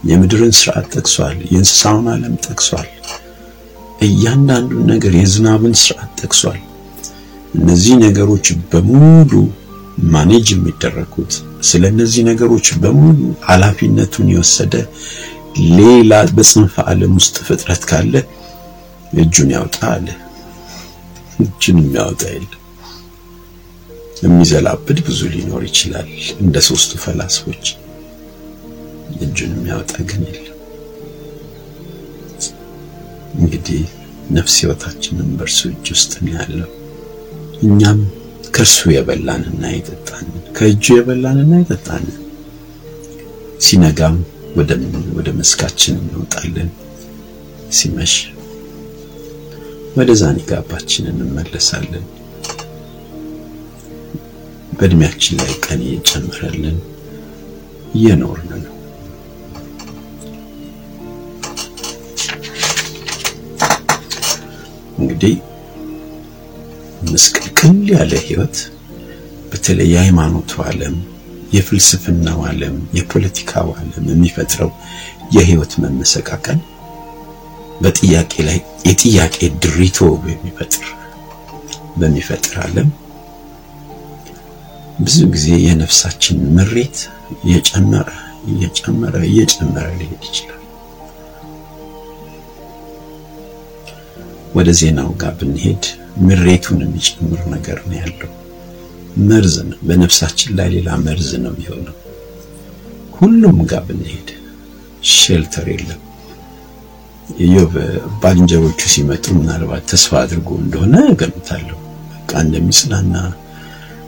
የምድርን ስርዓት ጠቅሷል። የእንስሳውን ዓለም ጠቅሷል። እያንዳንዱን ነገር የዝናብን ስርዓት ጠቅሷል። እነዚህ ነገሮች በሙሉ ማኔጅ የሚደረጉት ስለ እነዚህ ነገሮች በሙሉ ኃላፊነቱን የወሰደ ሌላ በጽንፈ ዓለም ውስጥ ፍጥረት ካለ እጁን ያውጣ አለ። እጁን የሚያወጣ የለም። የሚዘላብድ ብዙ ሊኖር ይችላል፣ እንደ ሶስቱ ፈላስፎች። እጁን የሚያወጣ ግን የለም። እንግዲህ ነፍስ ሕይወታችንን በእርሱ እጅ ውስጥ ነው ያለው። እኛም ከእርሱ የበላንና የጠጣን ከእጁ የበላንና የጠጣን ሲነጋም ወደ መስካችን እንወጣለን፣ ሲመሽ ወደ ዛኒጋባችን እንመለሳለን። በእድሜያችን ላይ ቀን እየጨመረልን እየኖርን ነው። እንግዲህ ምስቅልቅል ያለ ህይወት በተለይ የሃይማኖቱ ዓለም፣ የፍልስፍናው ዓለም፣ የፖለቲካው ዓለም የሚፈጥረው የህይወት መመሰቃቀል በጥያቄ ላይ የጥያቄ ድሪቶ የሚፈጥር በሚፈጥር ዓለም ብዙ ጊዜ የነፍሳችን ምሬት እየጨመረ እየጨመረ እየጨመረ ሊሄድ ይችላል። ወደ ዜናው ጋር ብንሄድ ምሬቱን የሚጨምር ነገር ነው ያለው። መርዝ ነው፣ በነፍሳችን ላይ ሌላ መርዝ ነው የሚሆነው። ሁሉም ጋር ብንሄድ ሼልተር የለም። ኢዮብ ባልንጀሮቹ ሲመጡ ምናልባት ተስፋ አድርጎ እንደሆነ እገምታለሁ። በቃ እንደሚጽናና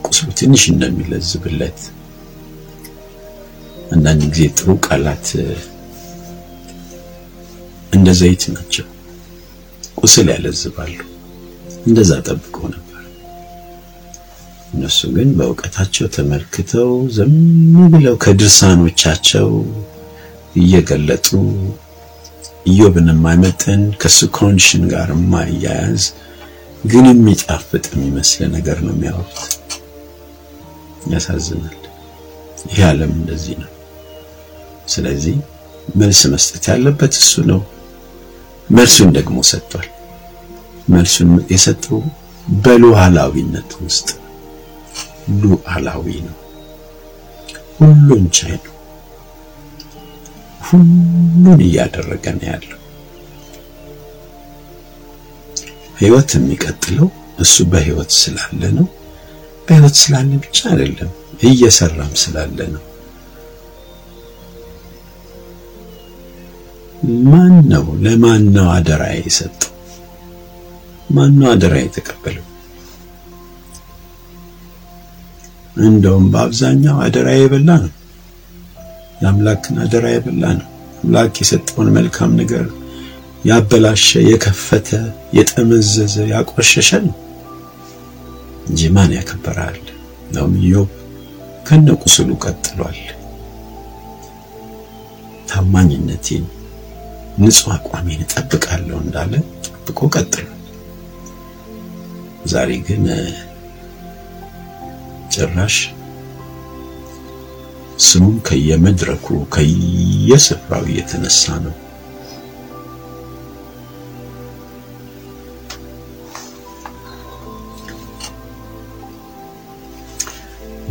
ቁስሉ ትንሽ እንደሚለዝብለት አንዳንድ ጊዜ ጥሩ ቃላት እንደ ዘይት ናቸው፣ ቁስል ያለዝባሉ። እንደዛ ጠብቀው ነበር። እነሱ ግን በእውቀታቸው ተመልክተው ዝም ብለው ከድርሳኖቻቸው እየገለጡ ኢዮብን የማይመጥን ከሱ condition ጋር የማይያያዝ ግን የሚጣፍጥ የሚመስል ነገር ነው የሚያወሩት። ያሳዝናል። ይህ ዓለም እንደዚህ ነው። ስለዚህ መልስ መስጠት ያለበት እሱ ነው። መልሱን ደግሞ ሰጥቷል። መልሱን የሰጠው በሉዓላዊነት ውስጥ ሉዓላዊ ነው። ሁሉን ቻይ ነው። ሁሉን እያደረገ ነው ያለው። ህይወት የሚቀጥለው እሱ በህይወት ስላለ ነው። በህይወት ስላለ ብቻ አይደለም፣ እየሰራም ስላለ ነው። ማን ነው ለማን ነው አደራ የሰጠው? ማን ነው አደራ የተቀበለው? እንደውም በአብዛኛው አደራ የበላ ነው። የአምላክን አደራ የበላ ነው። አምላክ የሰጠውን መልካም ነገር ያበላሸ፣ የከፈተ፣ የጠመዘዘ፣ ያቆሸሸ ነው እንጂ ማን ያከበራል? ነው ኢዮብ ከነቁስሉ ቀጥሏል። ታማኝነቴን፣ ንጹህ አቋሜን እጠብቃለሁ እንዳለ ጠብቆ ቀጥሏል። ዛሬ ግን ጭራሽ ስሙም ከየመድረኩ ከየስፍራው እየተነሳ ነው።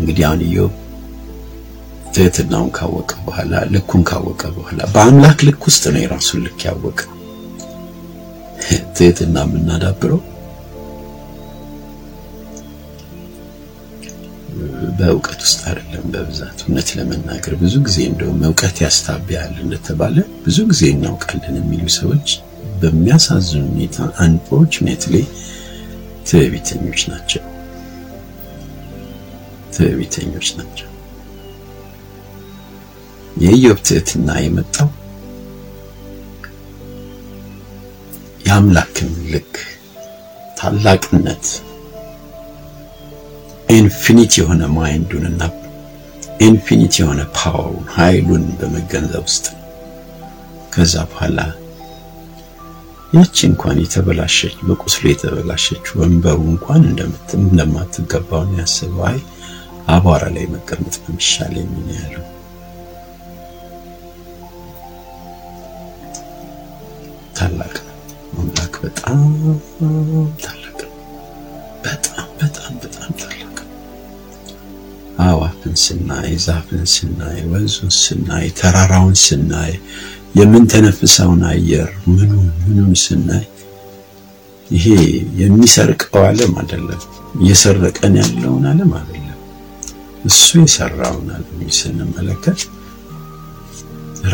እንግዲህ አሁን ኢዮብ ትህትናውን ካወቀ በኋላ ልኩን ካወቀ በኋላ በአምላክ ልክ ውስጥ ነው የራሱን ልክ ያወቀ። ትህትና የምናዳብረው በእውቀት ውስጥ አይደለም። በብዛት እውነት ለመናገር ብዙ ጊዜ እንደውም እውቀት ያስታብያል እንደተባለ ብዙ ጊዜ እናውቃለን የሚሉ ሰዎች በሚያሳዝን ሁኔታ አንፎርቹኔትሊ ትዕቢተኞች ናቸው። ትዕቢተኞች ናቸው። የኢዮብ ትህትና የመጣው የአምላክን ልክ ታላቅነት infinite የሆነ mind ኡንና infinite የሆነ power ኡን ኃይሉን በመገንዘብ ውስጥ ከዛ በኋላ ያቺ እንኳን የተበላሸች በቁስሉ የተበላሸች ወንበሩ እንኳን እንደማትገባው ነው ያስበው። አይ አቧራ ላይ መቀመጥ ነው የሚሻለኝ ያለው። ታላቅ አምላክ በጣም ታላቅ በጣም በጣም በጣም ታላቅ አዋፍን ስናይ፣ ዛፍን ስናይ፣ ወንዙን ስናይ፣ ተራራውን ስናይ፣ የምንተነፍሰውን አየር ምኑን ምኑን ስናይ ይሄ የሚሰርቀው ዓለም አይደለም፣ እየሰረቀን ያለውን ዓለም አይደለም። እሱ የሰራውን ዓለም ስንመለከት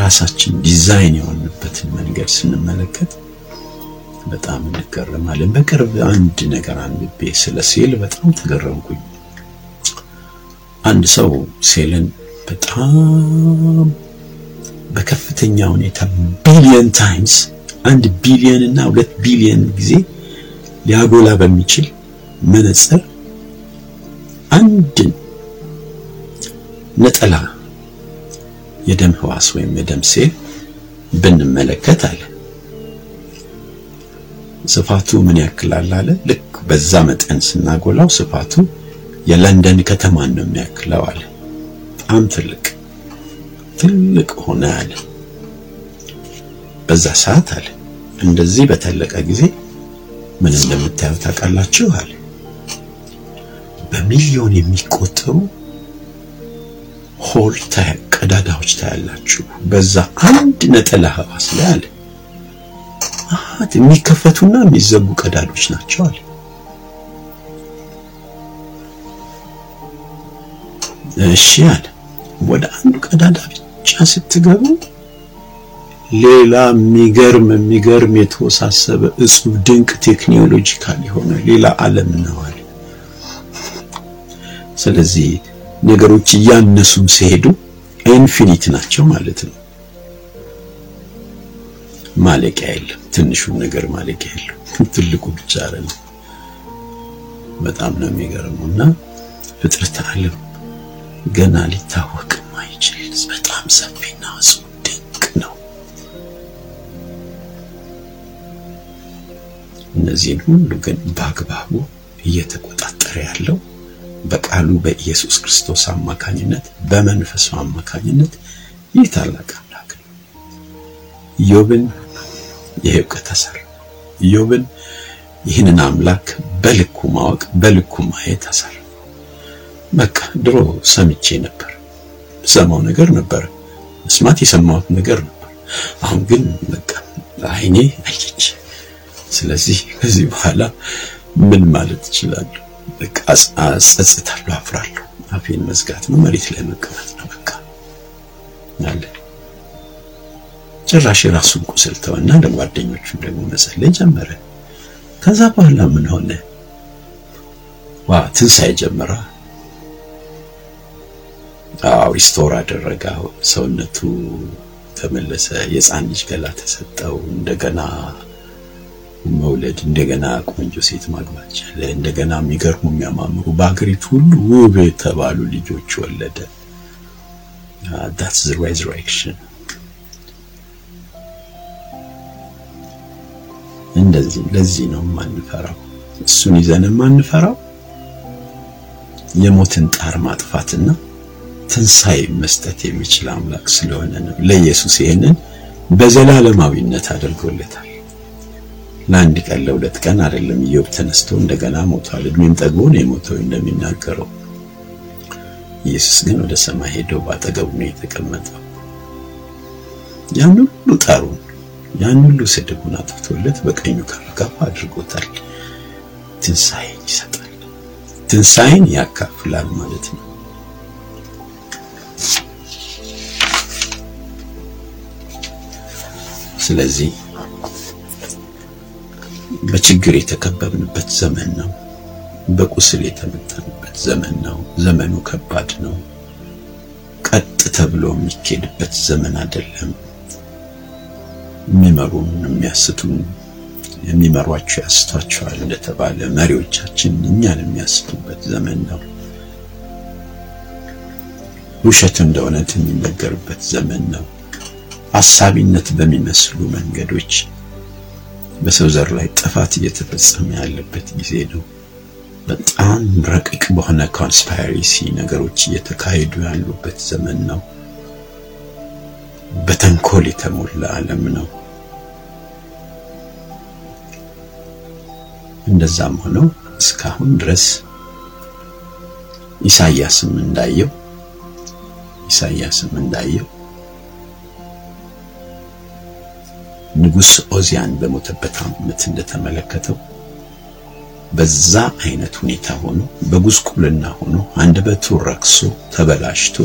ራሳችን ዲዛይን የሆንበትን መንገድ ስንመለከት በጣም እንገረማለን። በቅርብ አንድ ነገር አንብቤ ስለ ሴል በጣም ተገረምኩኝ። አንድ ሰው ሴልን በጣም በከፍተኛ ሁኔታ billion times አንድ ቢሊየን እና ሁለት ቢሊየን ጊዜ ሊያጎላ በሚችል መነጽር አንድን ነጠላ የደም ህዋስ ወይም የደም ሴል ብንመለከት አለ ስፋቱ ምን ያክላል አለ። ልክ በዛ መጠን ስናጎላው ስፋቱ የለንደን ከተማን ነው የሚያክለው አለ። በጣም ትልቅ ትልቅ ሆነ አለ። በዛ ሰዓት አለ እንደዚህ በተለቀ ጊዜ ምን እንደምታዩ ታውቃላችሁ አለ። በሚሊዮን የሚቆጠሩ ሆል ቀዳዳዎች ታያላችሁ በዛ አንድ ነጠላ ህዋስ ላይ አለ። አት የሚከፈቱና የሚዘጉ ቀዳዶች ናቸው አለ። እሺ አለ። ወደ አንዱ ቀዳዳ ብቻ ስትገቡ ሌላ የሚገርም የሚገርም የተወሳሰበ እጹብ ድንቅ ቴክኖሎጂካል የሆነ ሌላ ዓለም ነው አለ። ስለዚህ ነገሮች እያነሱም ሲሄዱ ኢንፊኒት ናቸው ማለት ነው። ማለቂያ የለም። ትንሹ ነገር ማለቂያ የለም። ትልቁ ብቻ አይደለም። በጣም ነው የሚገርመው እና ፍጥረት ዓለም ገና ሊታወቅ ማይችል በጣም ሰፊና እጹብ ድንቅ ነው። እነዚህን ሁሉ ግን በአግባቡ እየተቆጣጠረ ያለው በቃሉ በኢየሱስ ክርስቶስ አማካኝነት በመንፈሱ አማካኝነት ይህ ታላቅ አምላክ ነው። ኢዮብን ይህ እውቀት አሰራ። ኢዮብን ይህንን አምላክ በልኩ ማወቅ በልኩ ማየት አሰራ። በቃ ድሮ ሰምቼ ነበር፣ ሰማው ነገር ነበር፣ መስማት የሰማሁት ነገር ነበር። አሁን ግን በቃ አይኔ አየች። ስለዚህ ከዚህ በኋላ ምን ማለት እችላለሁ? በቃ አጸጽታለሁ፣ አፍራለሁ። አፌን መዝጋት ነው፣ መሬት ላይ መቀመጥ ነው። በቃ አለ ጭራሽ የራሱን ቁስል ተወና ለጓደኞቹ ደግሞ መጸለይ ጀመረ። ከዛ በኋላ ምን ሆነ? ዋ ትንሣኤ ጀመረ። አዎ restore አደረገው። ሰውነቱ ተመለሰ። የሕፃን ልጅ ገላ ተሰጠው። እንደገና መውለድ እንደገና ቆንጆ ሴት ማግባት ቻለ። እንደገና የሚገርሙ የሚያማምሩ በሀገሪቱ ሁሉ ውብ የተባሉ ልጆች ወለደ። uh, that's resurrection። እንደዚህ ለዚህ ነው የማንፈራው፣ እሱን ይዘን የማንፈራው የሞትን ጣር ማጥፋትና ትንሣኤ መስጠት የሚችል አምላክ ስለሆነ ነው። ለኢየሱስ ይህንን በዘላለማዊነት አድርጎለታል። ለአንድ ቀን ለሁለት ቀን አይደለም። ኢዮብ ተነስቶ እንደገና ሞቷል። እድሜም ጠግቦ ነው የሞተው እንደሚናገረው። ኢየሱስ ግን ወደ ሰማይ ሄዶ ባጠገቡ ነው የተቀመጠው። ያን ሁሉ ጣሩን ያን ሁሉ ስድቡን አጥፍቶለት በቀኙ ከፍ አድርጎታል። ትንሣኤን ይሰጣል። ትንሣኤን ያካፍላል ማለት ነው። ስለዚህ በችግር የተከበብንበት ዘመን ነው። በቁስል የተመታንበት ዘመን ነው። ዘመኑ ከባድ ነው። ቀጥ ተብሎ የሚኬድበት ዘመን አይደለም። የሚመሩን የሚያስቱን የሚመሯቸው ያስቷቸዋል እንደተባለ መሪዎቻችን እኛን የሚያስቱበት ዘመን ነው። ውሸት እንደ እውነት የሚነገርበት ዘመን ነው። አሳቢነት በሚመስሉ መንገዶች በሰው ዘር ላይ ጥፋት እየተፈጸመ ያለበት ጊዜ ነው። በጣም ረቂቅ በሆነ conspiracy ነገሮች እየተካሄዱ ያሉበት ዘመን ነው። በተንኮል የተሞላ ዓለም ነው። እንደዛም ሆነው እስካሁን ድረስ ኢሳያስም እንዳየው ኢሳያስም እንዳየው ንጉሥ ኦዚያን በሞተበት ዓመት እንደተመለከተው በዛ አይነት ሁኔታ ሆኖ በጉስቁልና ሆኖ አንደበቱ ረክሶ ተበላሽቶ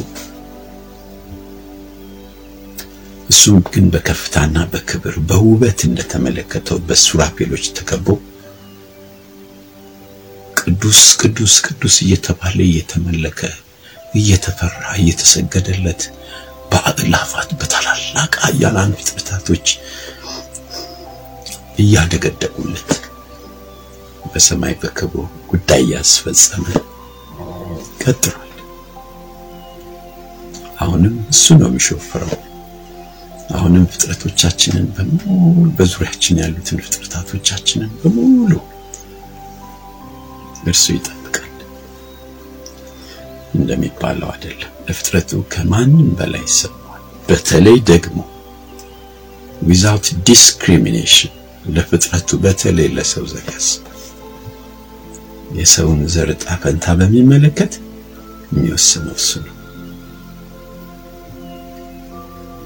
እሱም ግን በከፍታና በክብር በውበት እንደተመለከተው በሱራፌሎች ተከቦ ቅዱስ ቅዱስ ቅዱስ እየተባለ እየተመለከ እየተፈራ እየተሰገደለት በአእላፋት በታላላቅ ኃያላን ፍጥረታቶች እያደገደጉለት በሰማይ በክብሩ ጉዳይ ያስፈጸመ ቀጥሏል። አሁንም እሱ ነው የሚሾፍረው። አሁንም ፍጥረቶቻችንን በሙሉ በዙሪያችን ያሉትን ፍጥረታቶቻችንን በሙሉ እርሱ ይጠብቃል። እንደሚባለው አይደለም። ለፍጥረቱ ከማንም በላይ ይሰማዋል። በተለይ ደግሞ without discrimination ለፍጥረቱ በተለይ ለሰው ያስባል። የሰውን ዘር ዕጣ ፈንታ በሚመለከት የሚወስነው እሱ ነው።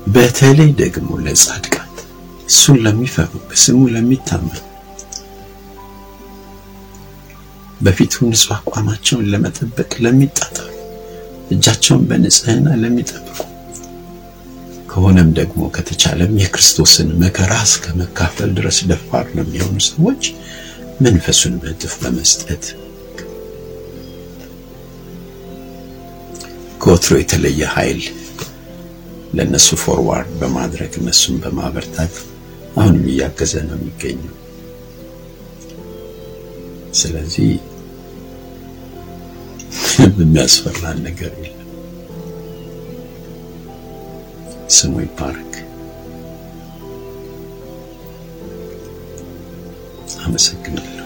በተለይ ደግሞ ለጻድቃን እሱን ለሚፈሩ በስሙ ለሚታመኑ በፊቱ ንጹሕ አቋማቸውን ለመጠበቅ ለሚጣጣሩ እጃቸውን በንጽህና ለሚጠብቁ ከሆነም ደግሞ ከተቻለም የክርስቶስን መከራ እስከ መካፈል ድረስ ደፋር ለሚሆኑ ሰዎች መንፈሱን በእጥፍ በመስጠት ከወትሮ የተለየ ኃይል ለነሱ forward በማድረግ እነሱን በማበርታት አሁንም እያገዘ ነው የሚገኘው። ስለዚህ የሚያስፈራን ነገር የለም። ስሙ ይባረክ። አመሰግናለሁ።